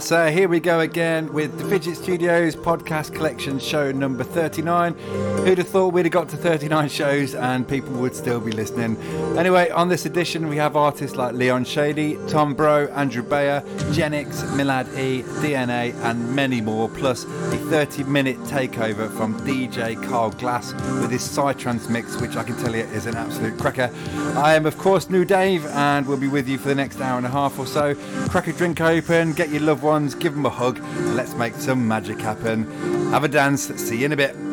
So uh, here we go again with the Fidget Studios podcast collection show number 39. Who'd have thought we'd have got to 39 shows and people would still be listening? Anyway, on this edition, we have artists like Leon Shady, Tom Bro, Andrew Bayer, Genix, Milad E, DNA, and many more, plus a 30 minute takeover from DJ Carl Glasse with his Psytrance mix, which I can tell you is an absolute cracker. I am, of course, New Dave, and we'll be with you for the next hour and a half or so. Crack a drink open, get your loved ones, give them a hug, let's make some magic happen. Have a dance, see you in a bit.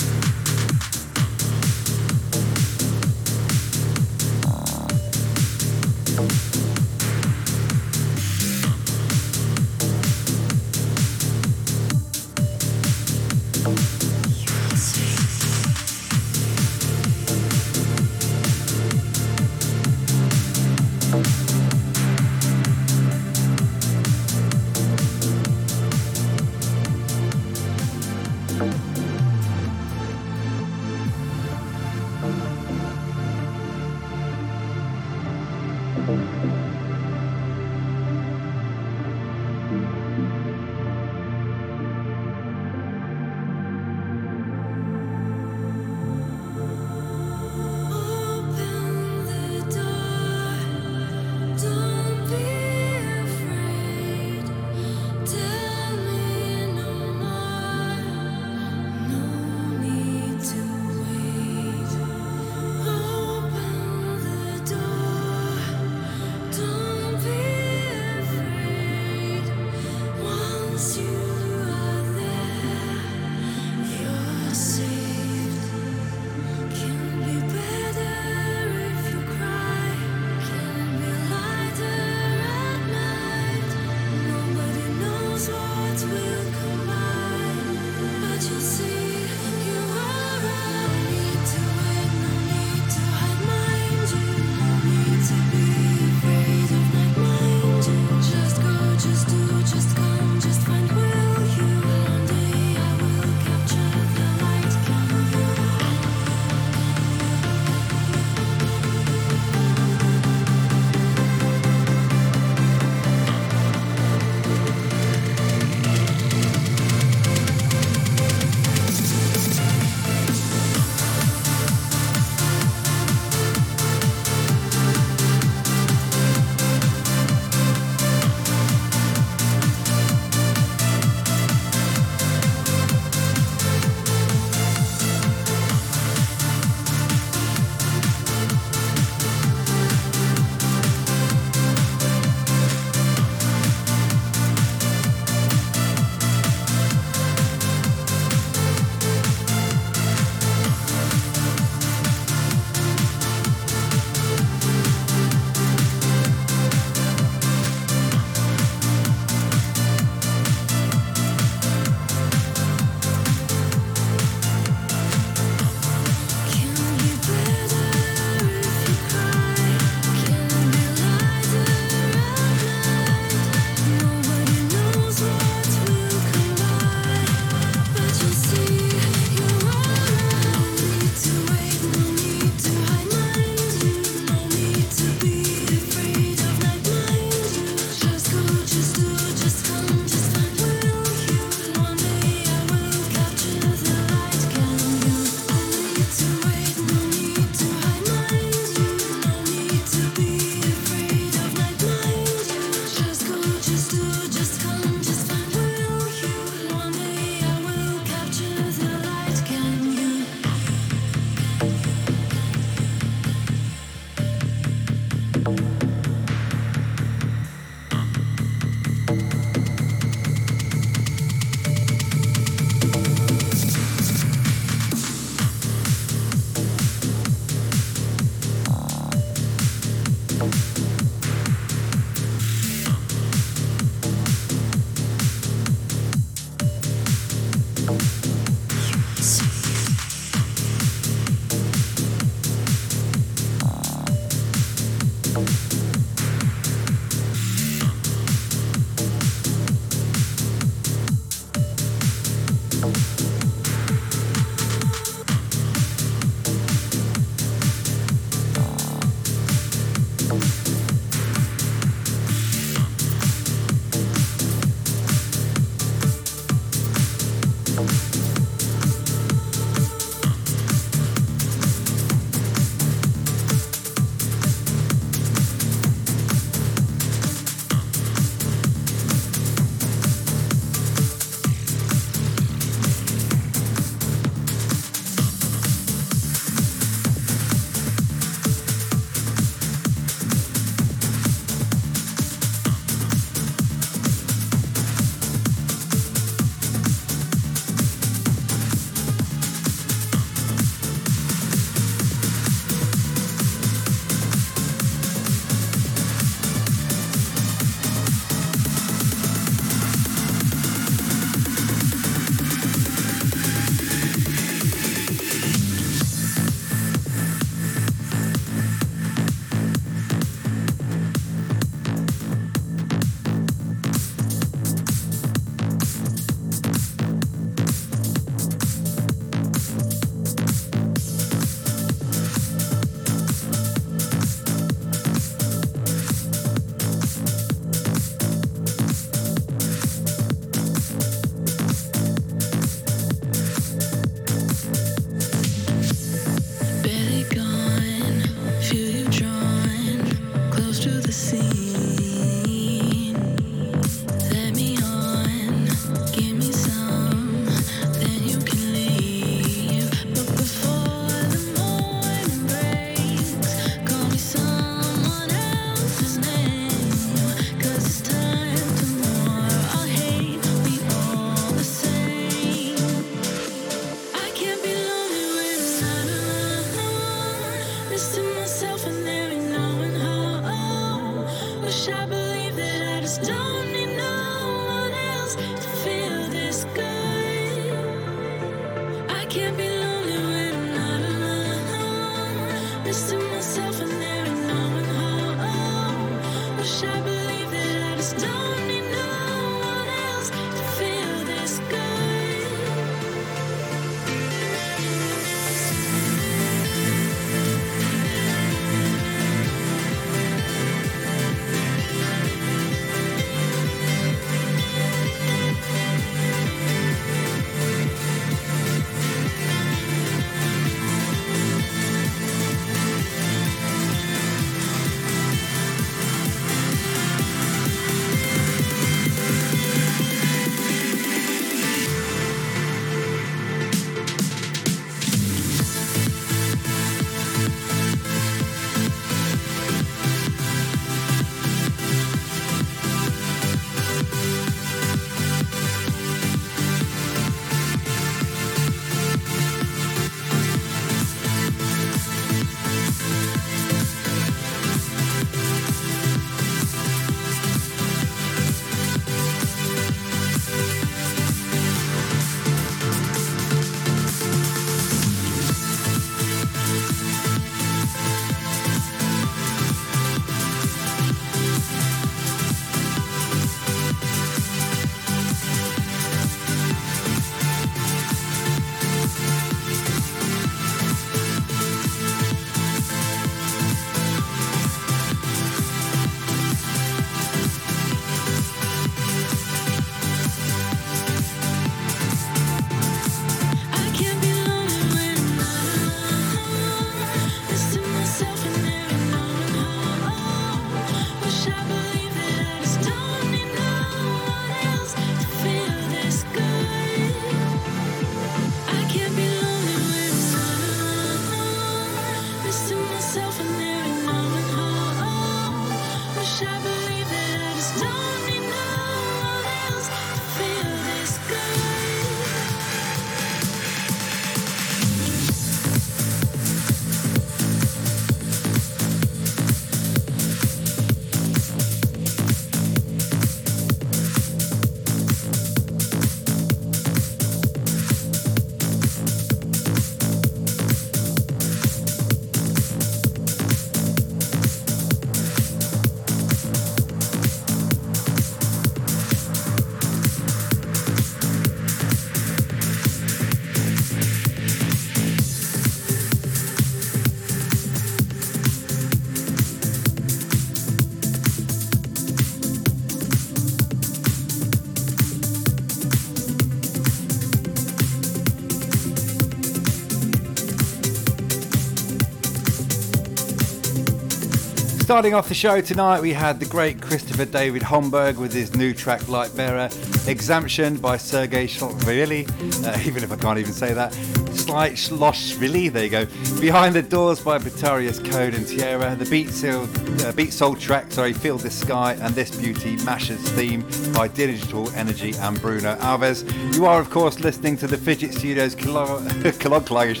Starting off the show tonight, we had the great Christopher David Homburg with his new track Lightbearer, Exemption by Sergei Shloshvili, uh, even if I can't even say that. Slight Shloshvili, there you go. Behind the Doors by Batarius Code and Tierra, the Beatsole, uh, Beatsole track, sorry, Feel the Sky, and This Beauty Mashes theme by Digital Energy and Bruno Alves. You are, of course, listening to the Fidget Studios Colloquialish,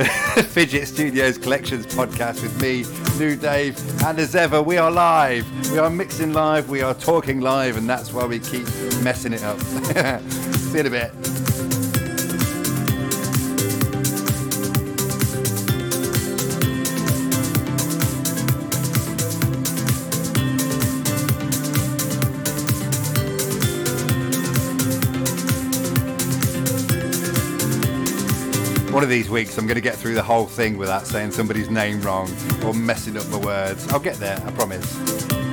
the Fidget Studios Collections podcast with me, New Dave, and as ever, we are live. We are mixing live, we are talking live, and that's why we keep messing it up. See you in a bit. One of these weeks I'm going to get through the whole thing without saying somebody's name wrong or messing up my words. I'll get there, I promise.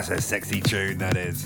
It's a sexy tune, that is.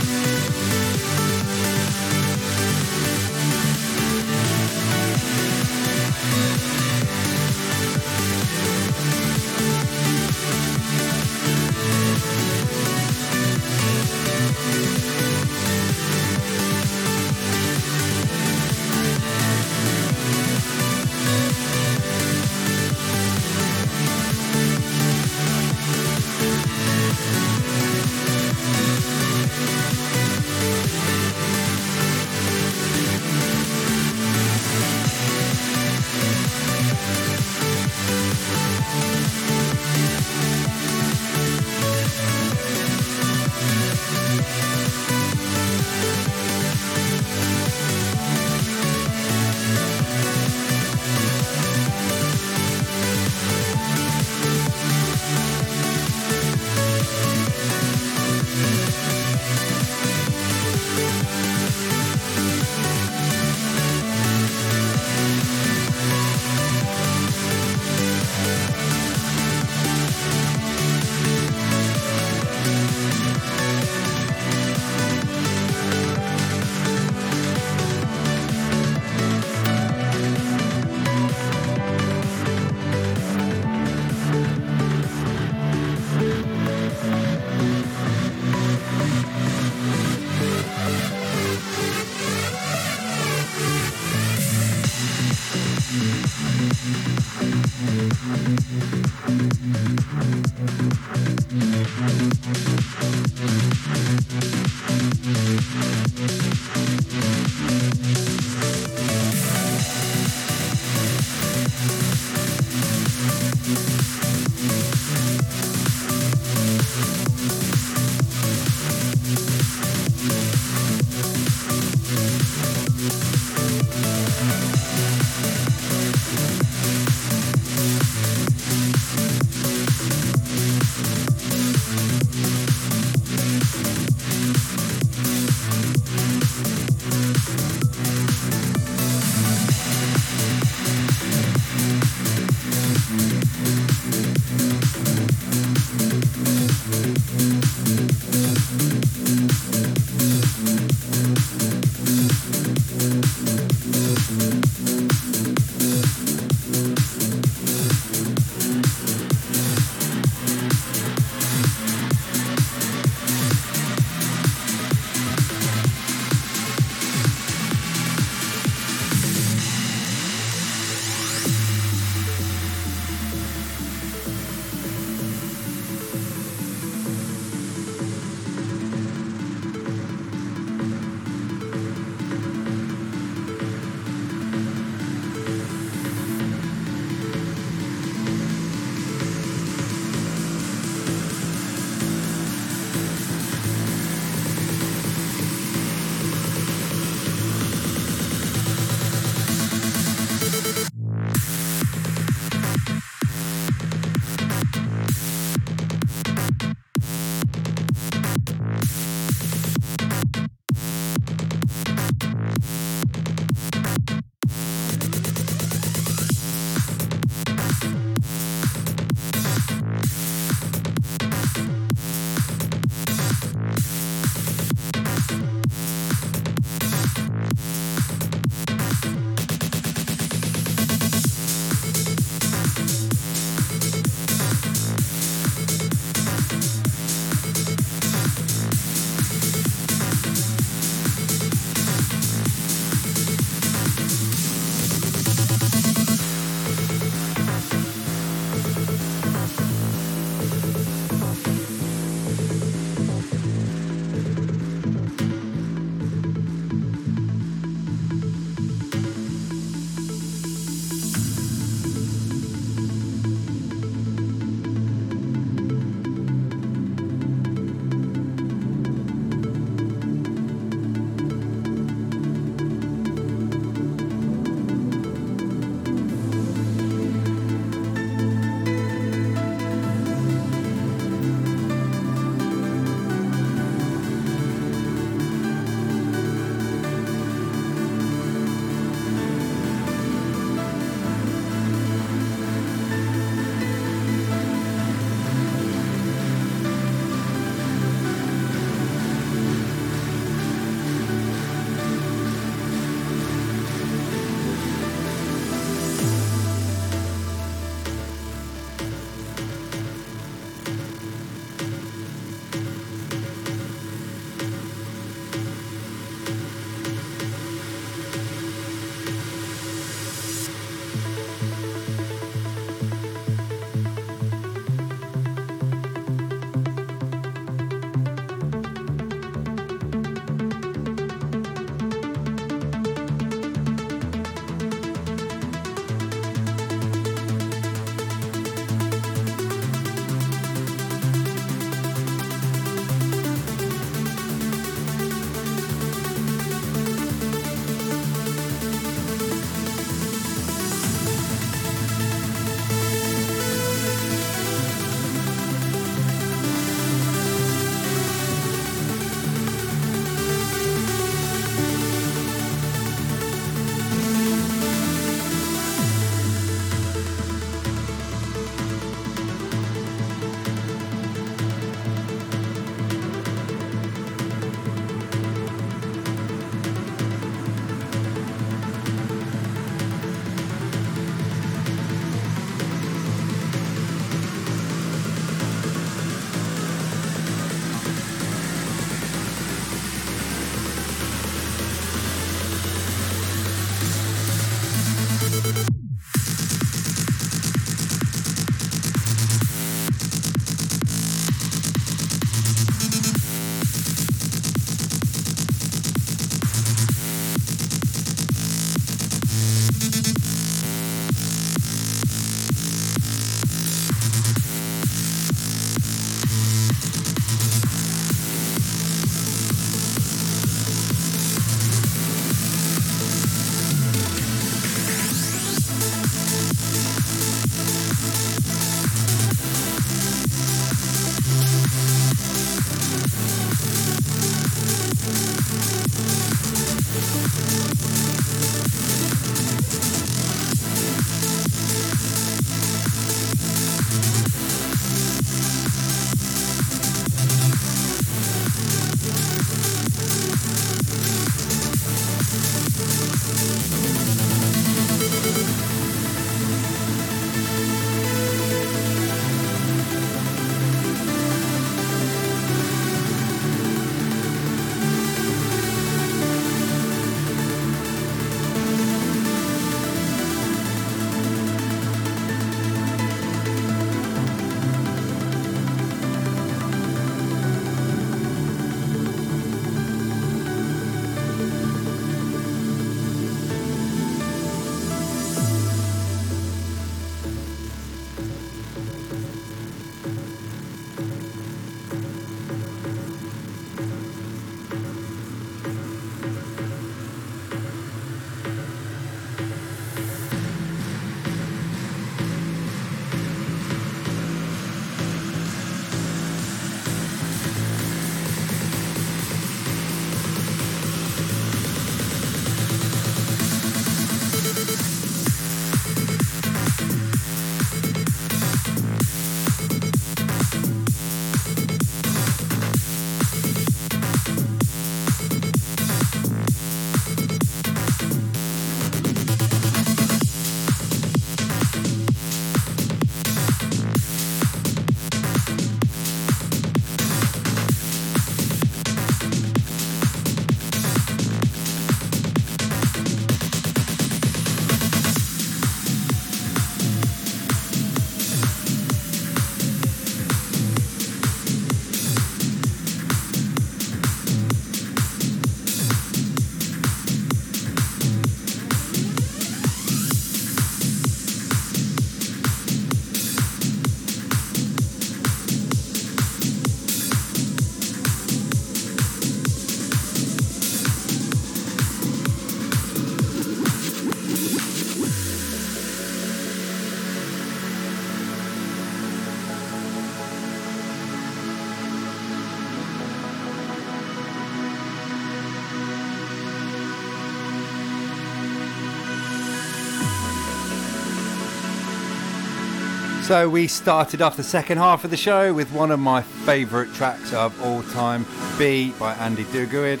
So we started off the second half of the show with one of my favourite tracks of all time, B by Andy Duguid.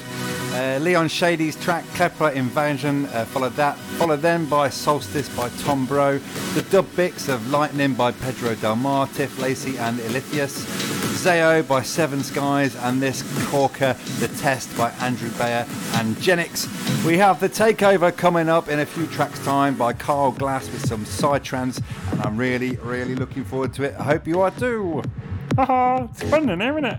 Uh, Leon Shady's track Klepper Invasion uh, followed that, followed then by Solstice by Tom Bro, the dub bits of Lightning by Pedro Del Mar, Tiff Lacey and Ilithius, Zao by Seven Skies, and this corker, The Test by Andrew Bayer and Genix. We have the takeover coming up in a few tracks' time by Carl Glasse with some psytrance, and I'm really, really looking forward to it. I hope you are too. Haha, it's fun in there, isn't it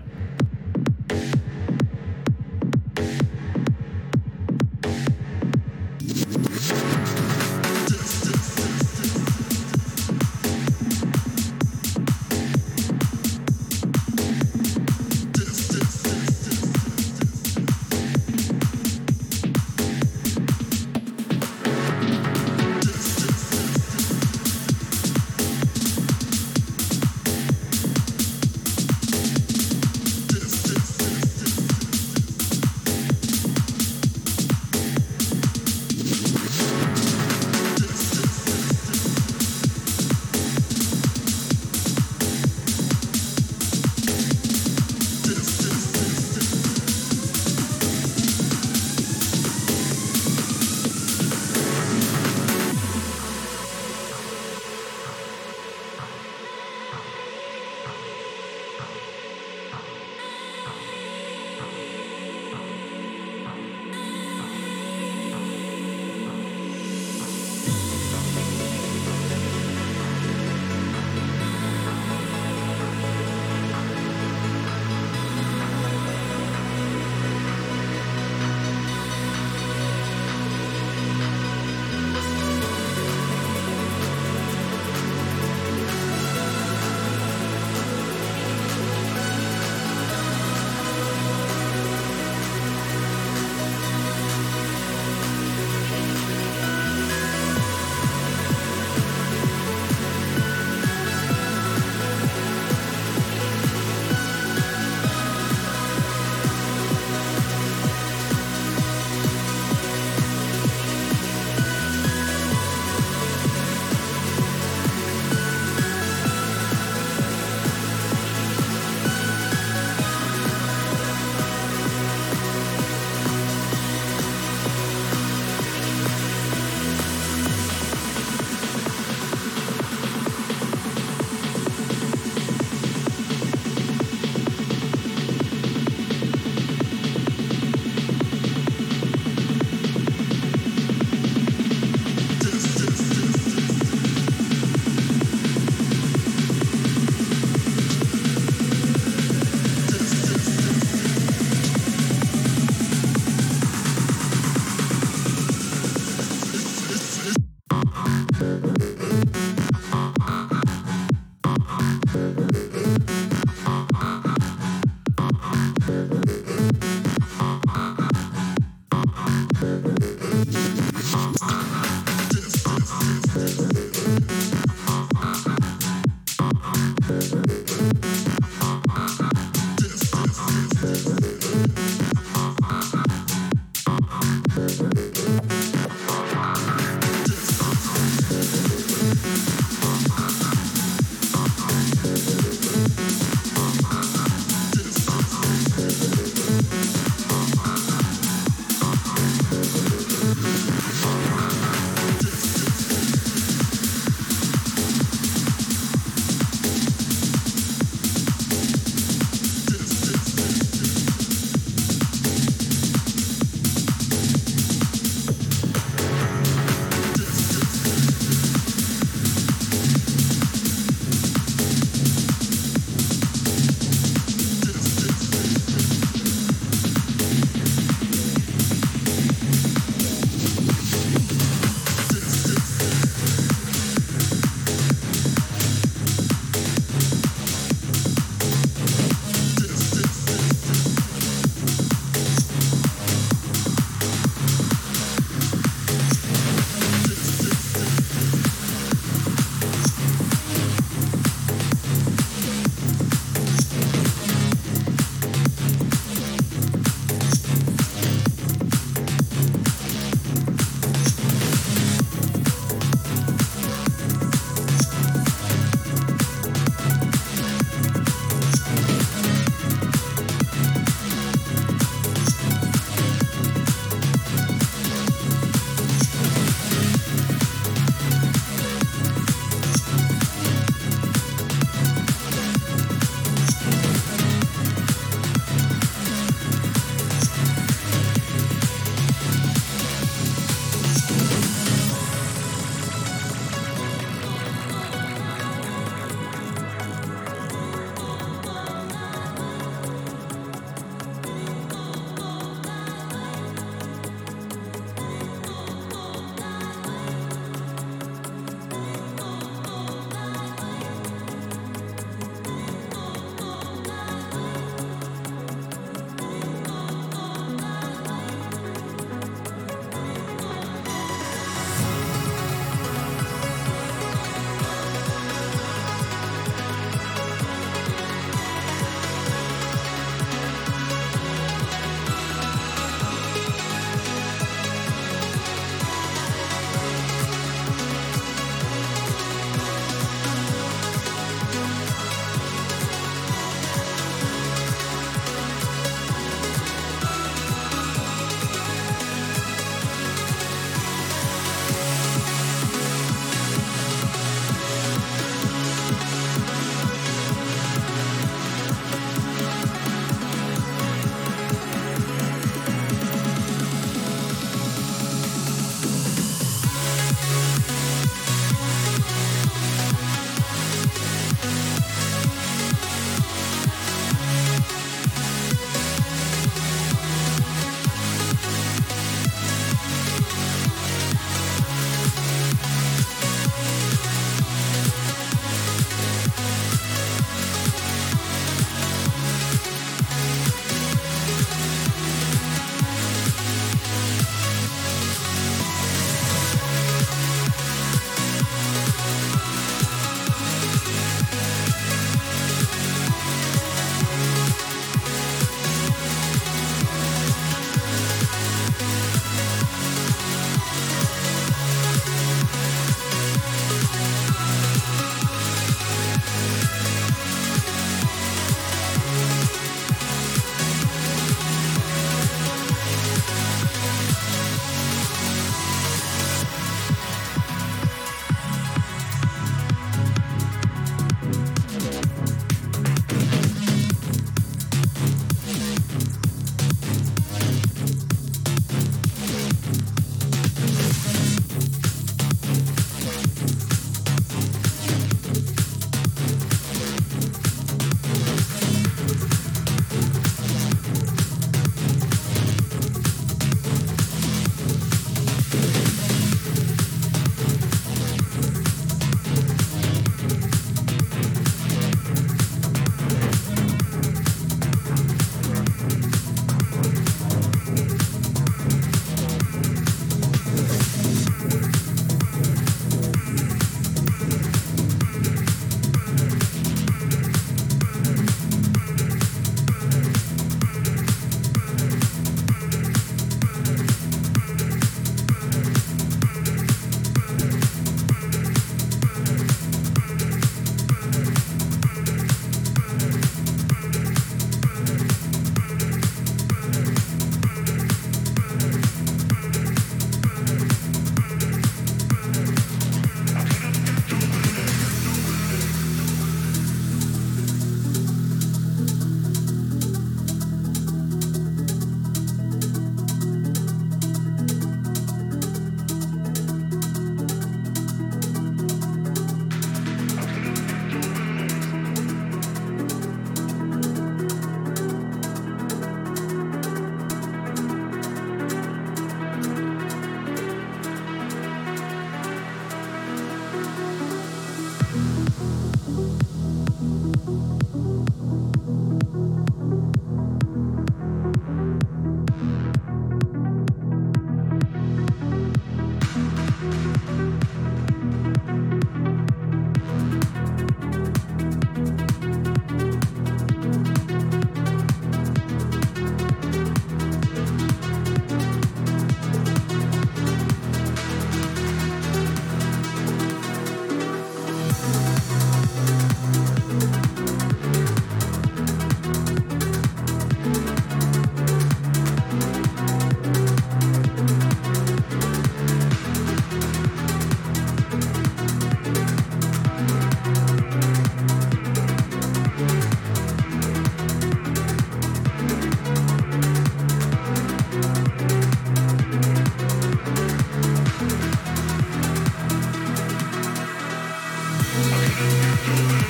Música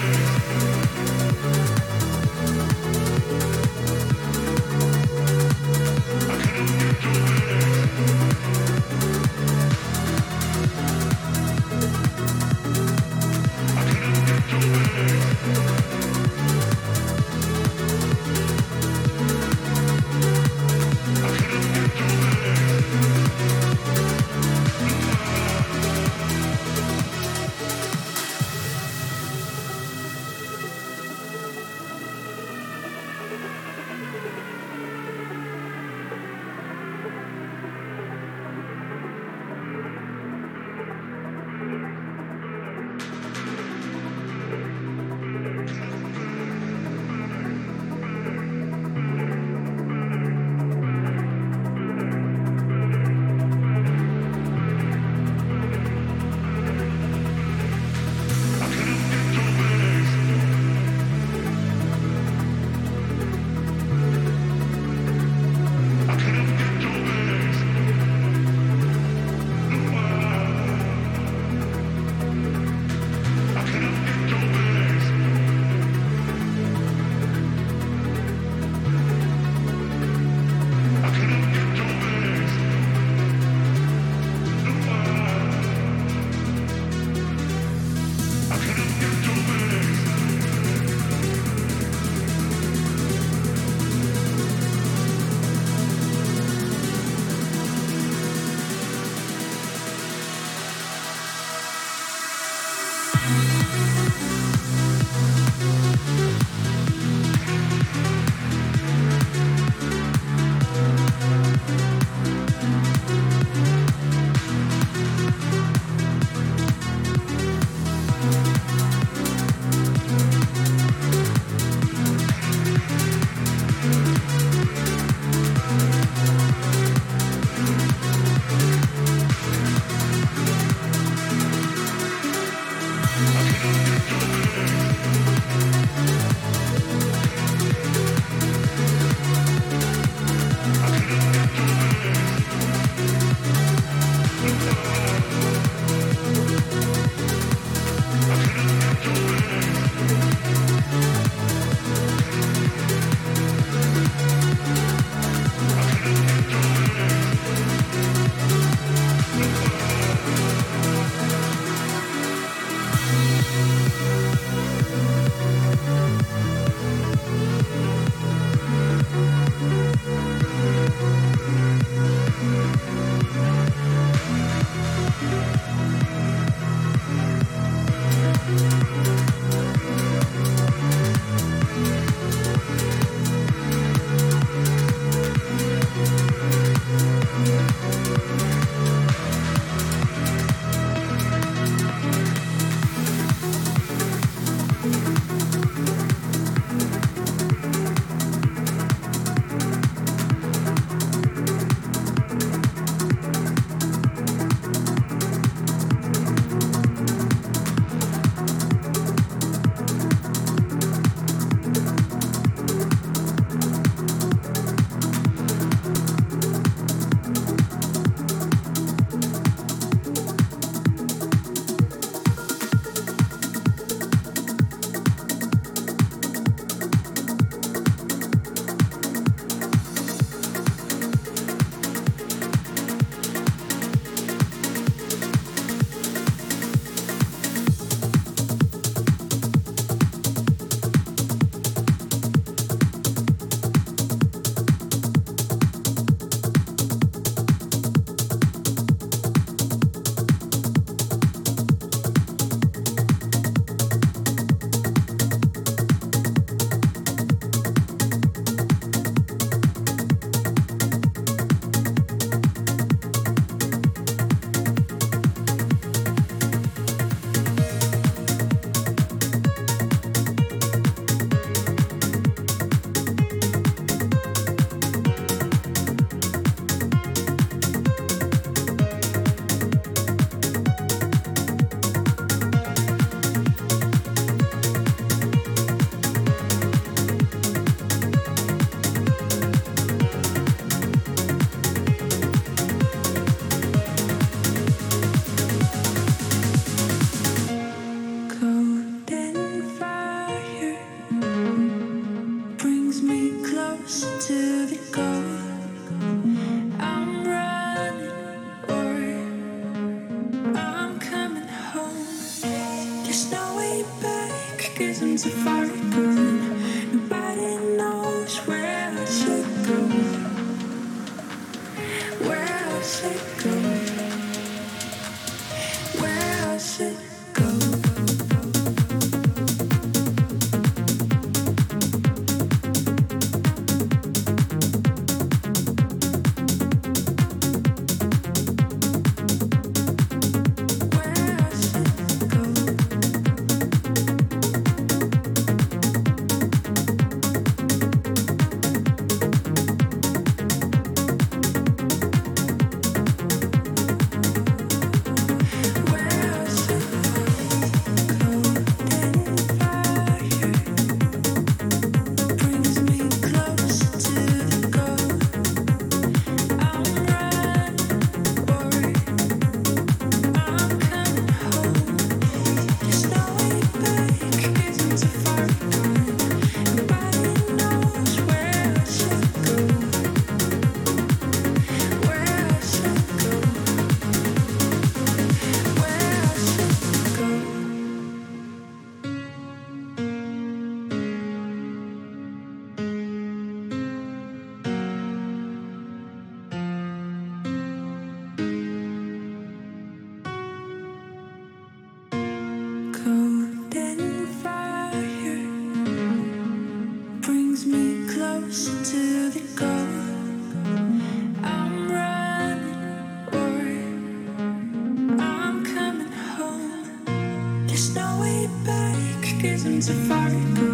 back, cause I'm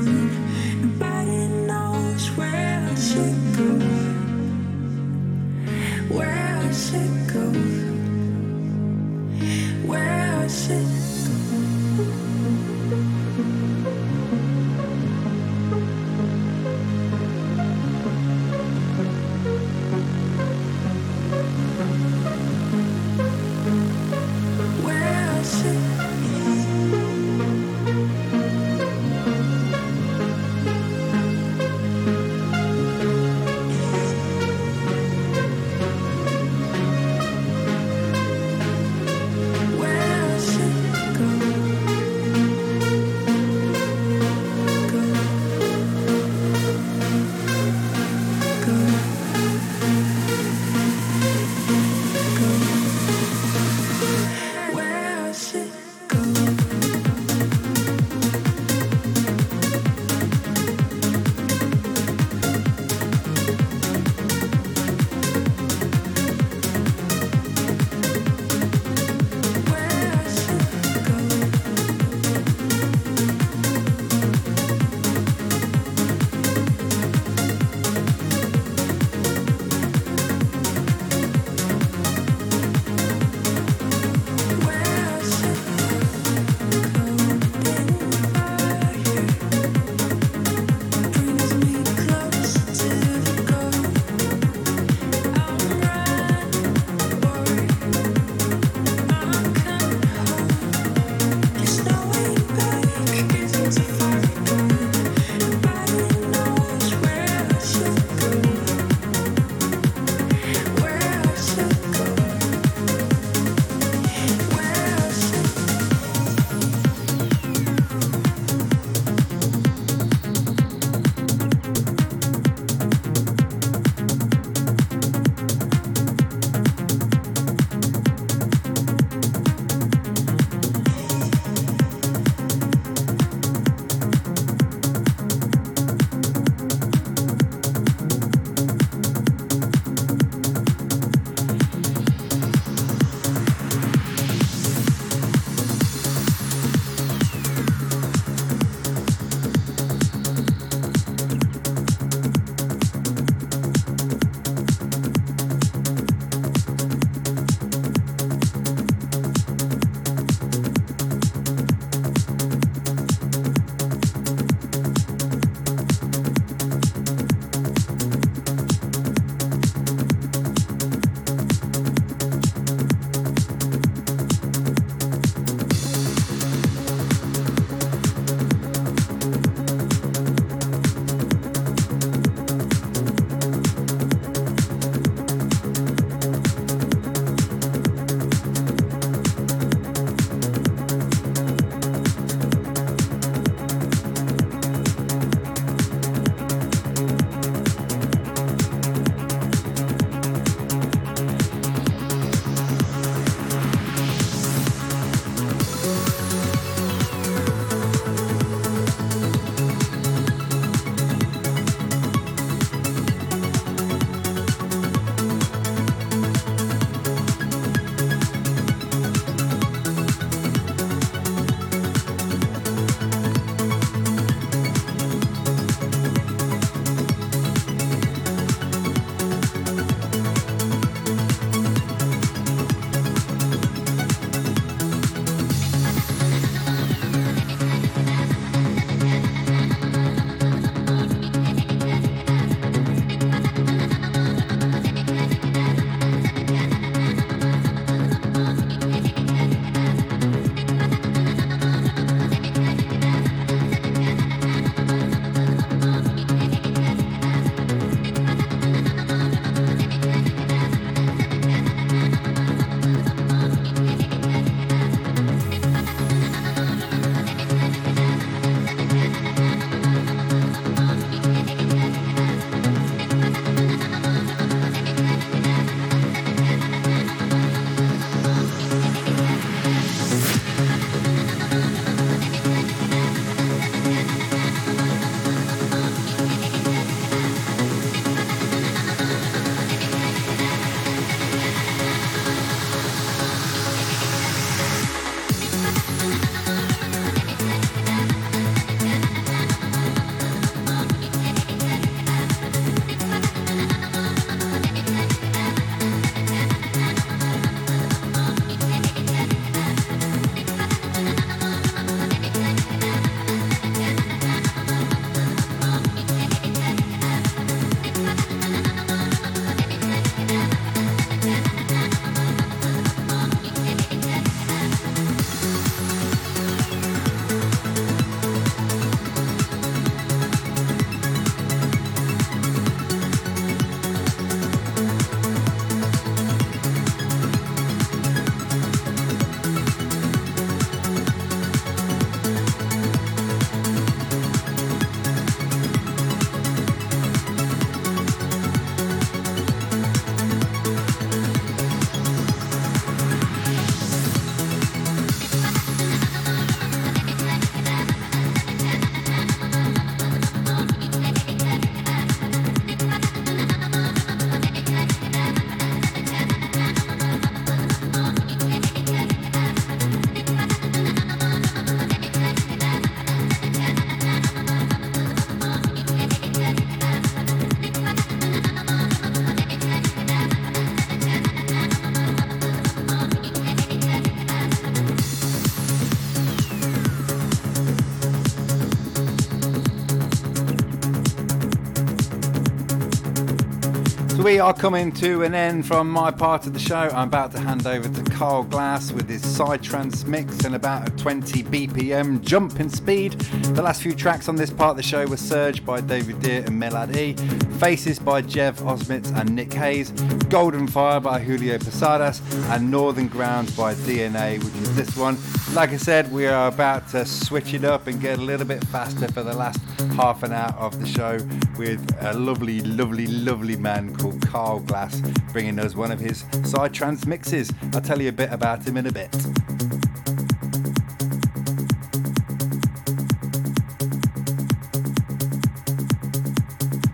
are coming to an end from my part of the show. I'm about to hand over to Carl Glasse with his Psytrance mix and about a 20 BPM jump in speed. The last few tracks on this part of the show were Surge by David Deer and Melad E, Faces by Jev Osmitz and Nick Hayes, Golden Fire by Julio Posadas, and Northern Grounds by DNA, which is this one. Like I said, we are about to switch it up and get a little bit faster for the last half an hour of the show with a lovely, lovely, lovely man called Carl Glasse bringing us one of his Psytrance mixes. I'll tell you a bit about him in a bit.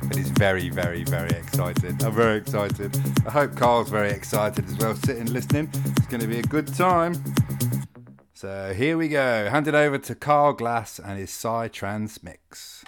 But he's very, very, very excited. I'm very excited. I hope Carl's very excited as well, sitting listening. It's going to be a good time. So here we go. Hand it over to Carl Glasse and his Psytrance mix.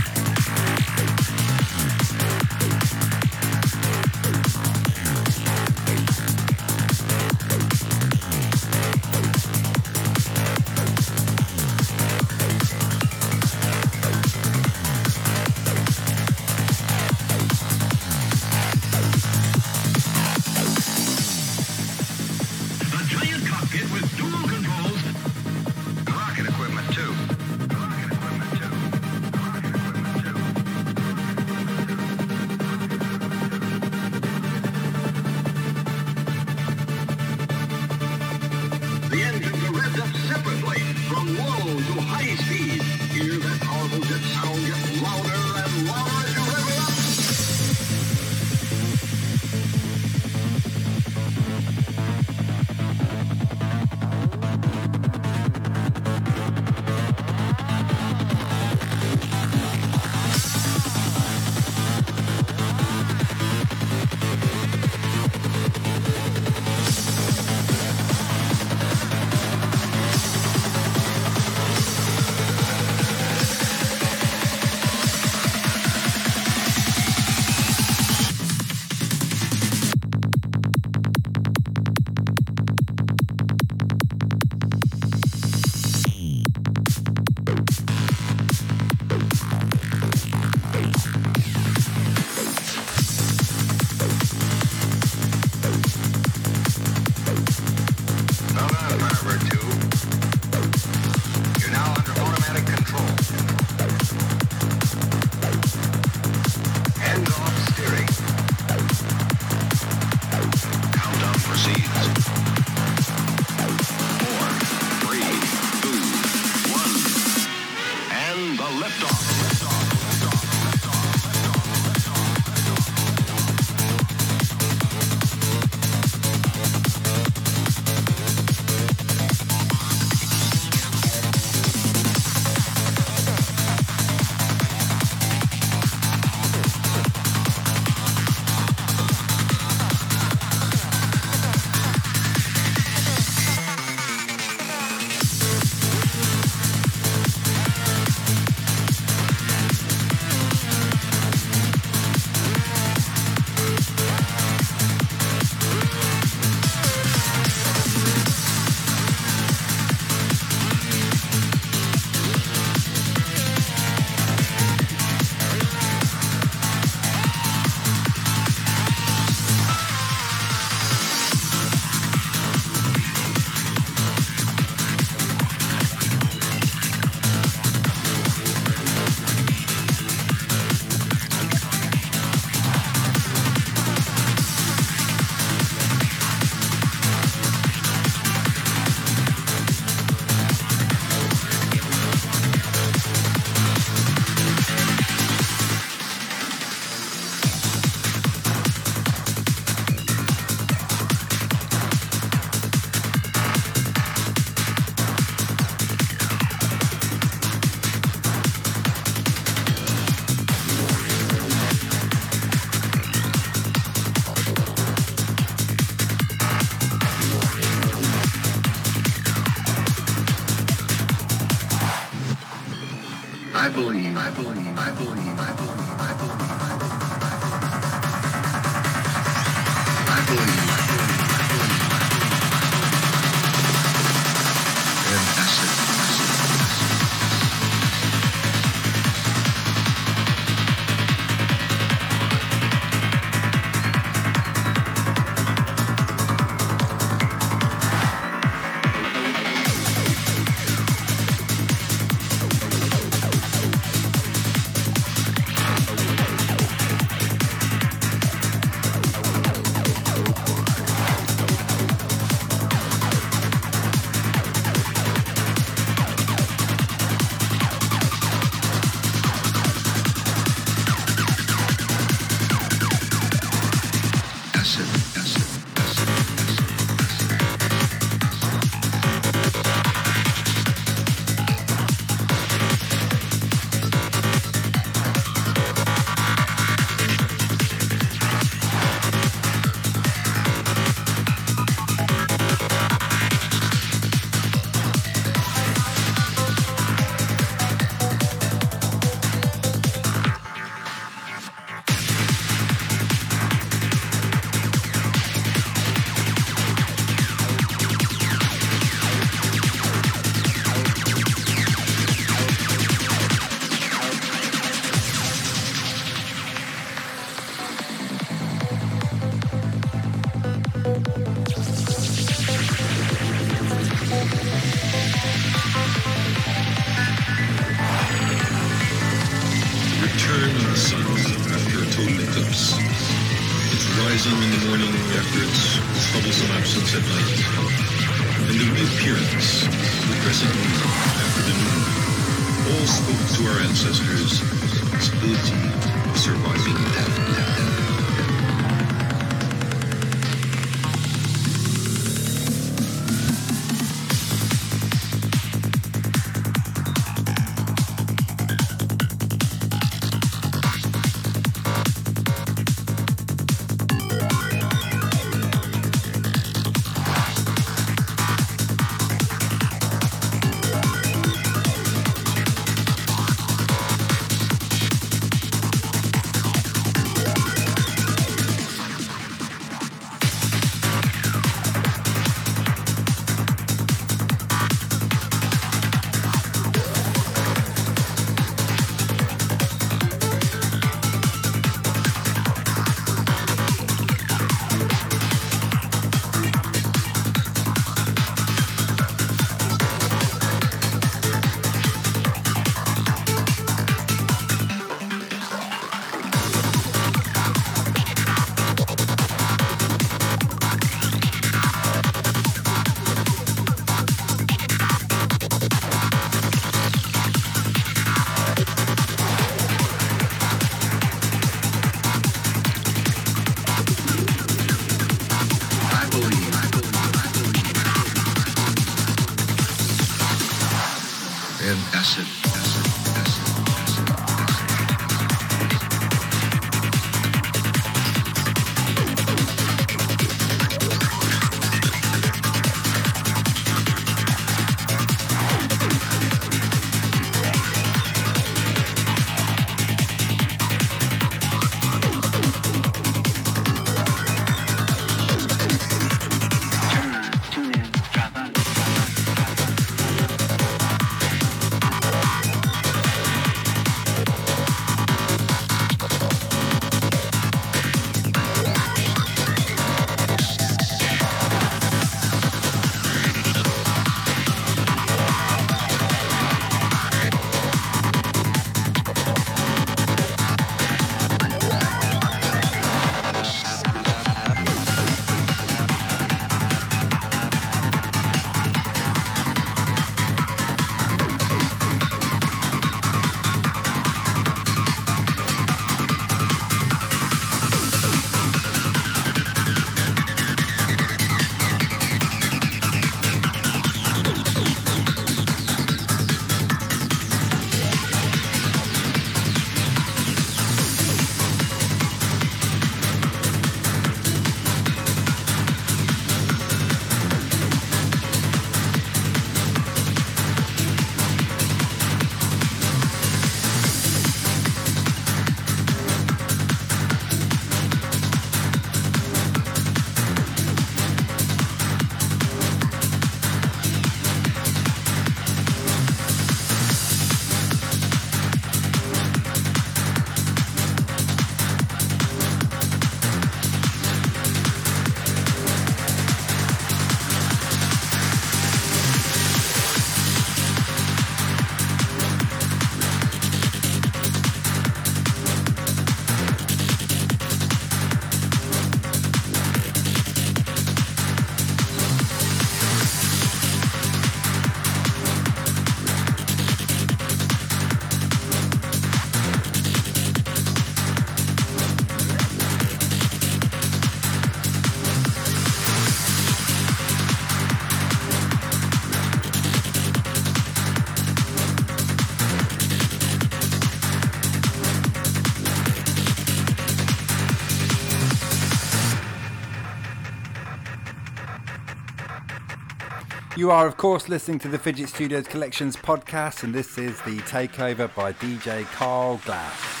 You are, of course, listening to the Fidget Studios Collections podcast, and this is the takeover by DJ Carl Glasse.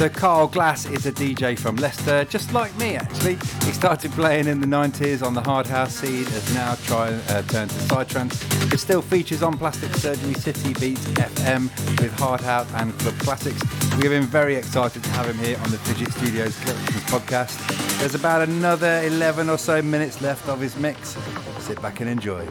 So Carl Glasse is a DJ from Leicester, just like me actually. He started playing in the 90s on the hard house scene, has now tried, uh, turned to psytrance. It still features on Plastic Surgery City Beats FM with hard house and club classics. We have been very excited to have him here on the Fidget Studios Collections podcast. There's about another 11 or so minutes left of his mix. Sit back and enjoy.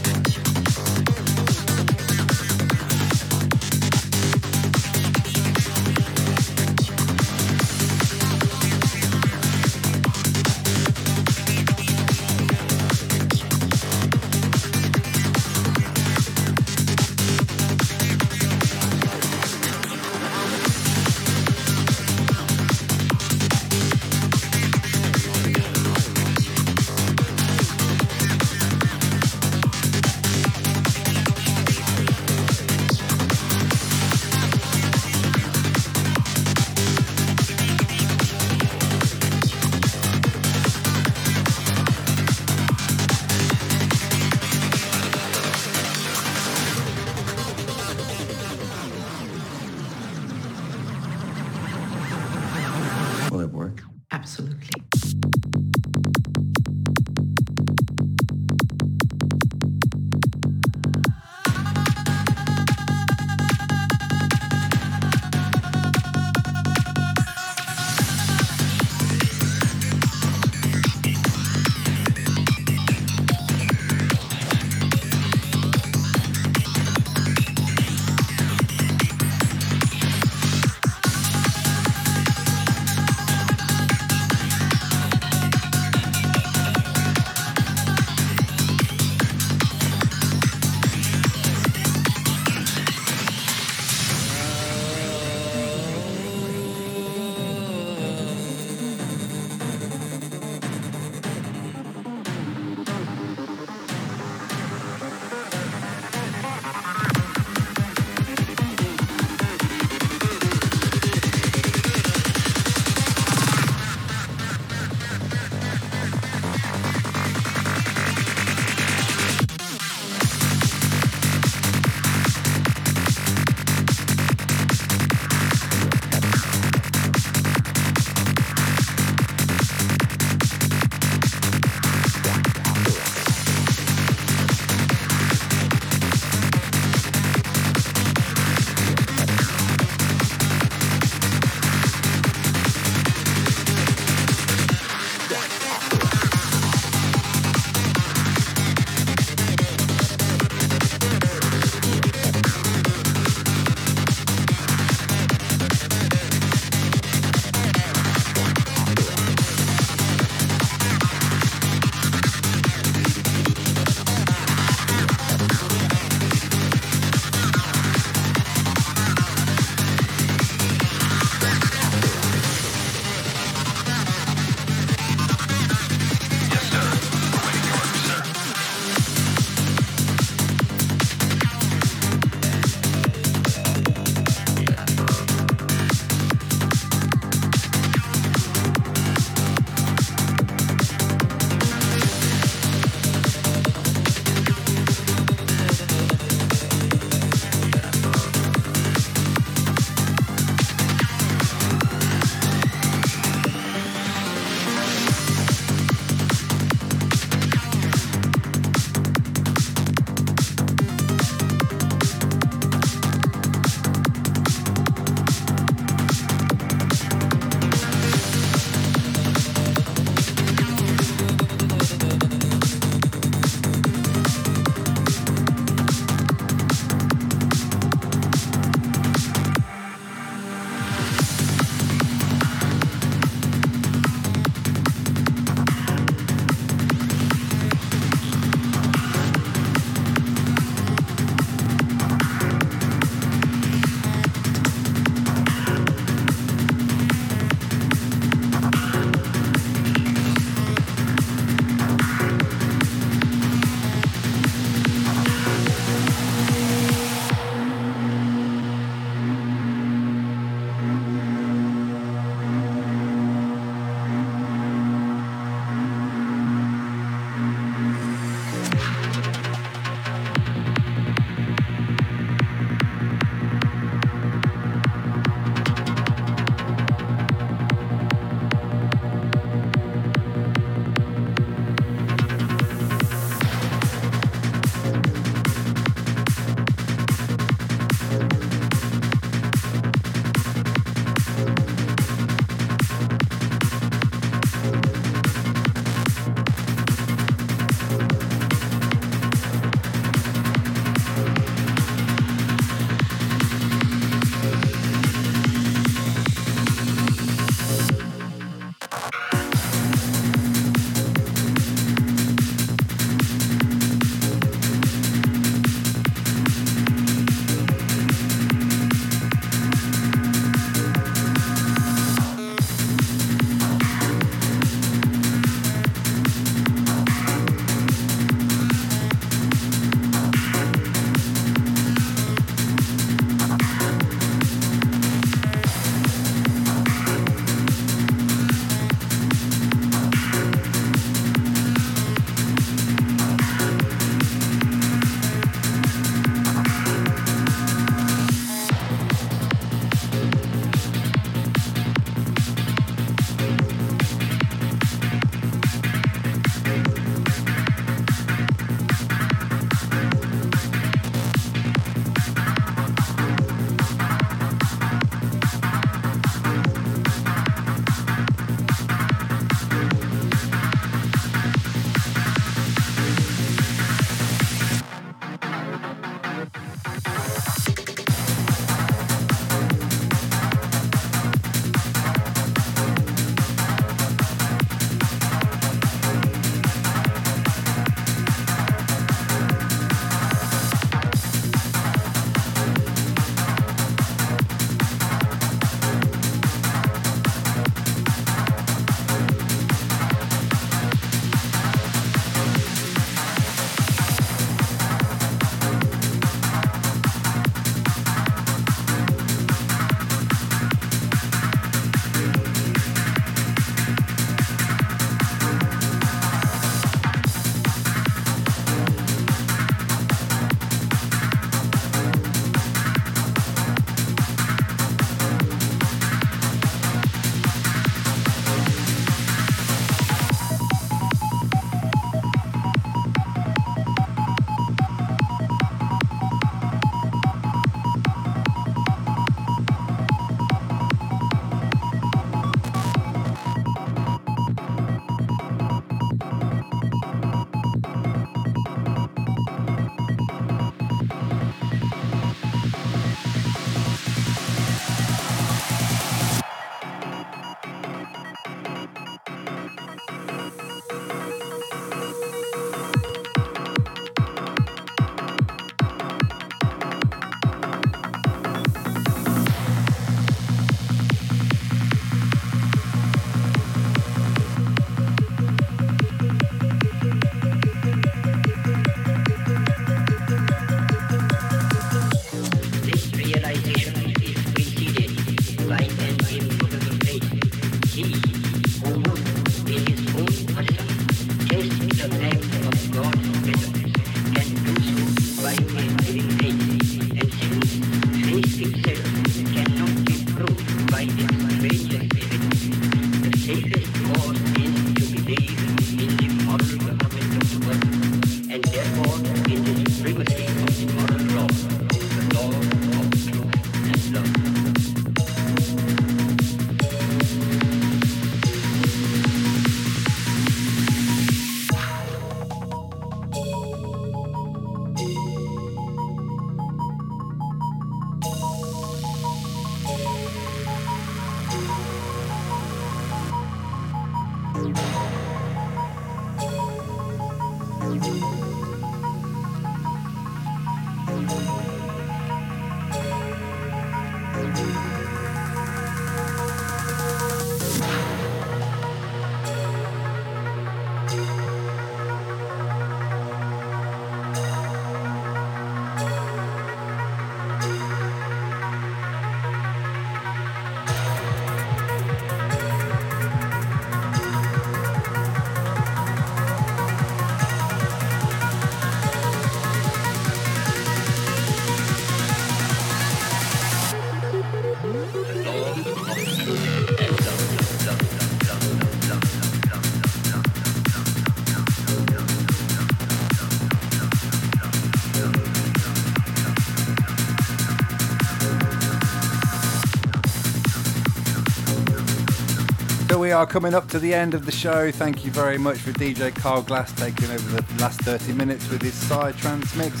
Are coming up to the end of the show. Thank you very much for DJ Carl Glasse taking over the last 30 minutes with his psytrance mix.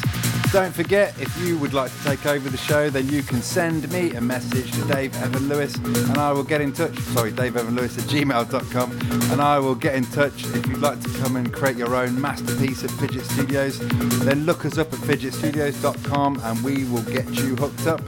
Don't forget, if you would like to take over the show, then you can send me a message to Dave Evan Lewis and I will get in touch. Sorry, Dave Evan Lewis at gmail.com and I will get in touch if you'd like to come and create your own masterpiece at Fidget Studios. Then look us up at fidgetstudios.com and we will get you hooked up.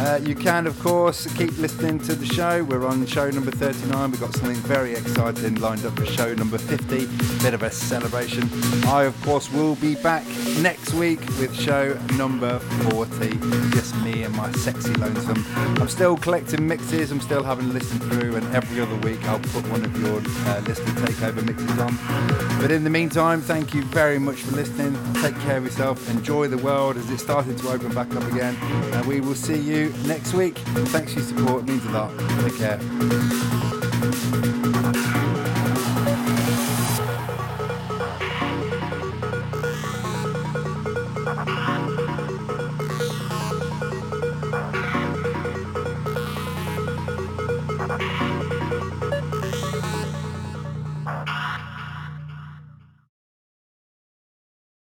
Uh, you can, of course, keep listening to the show. We're on show number 39. We've got something very exciting lined up for show number 50. Bit of a celebration. I, of course, will be back next week with show number 40. Just me and my sexy lonesome. I'm still collecting mixes. I'm still having a listen through, and every other week I'll put one of your uh, listener takeover mixes on. But in the meantime, thank you very much for listening. Take care of yourself. Enjoy the world as it's starting to open back up again. And we will see you next week. Thanks for your support. It means a lot. Take care.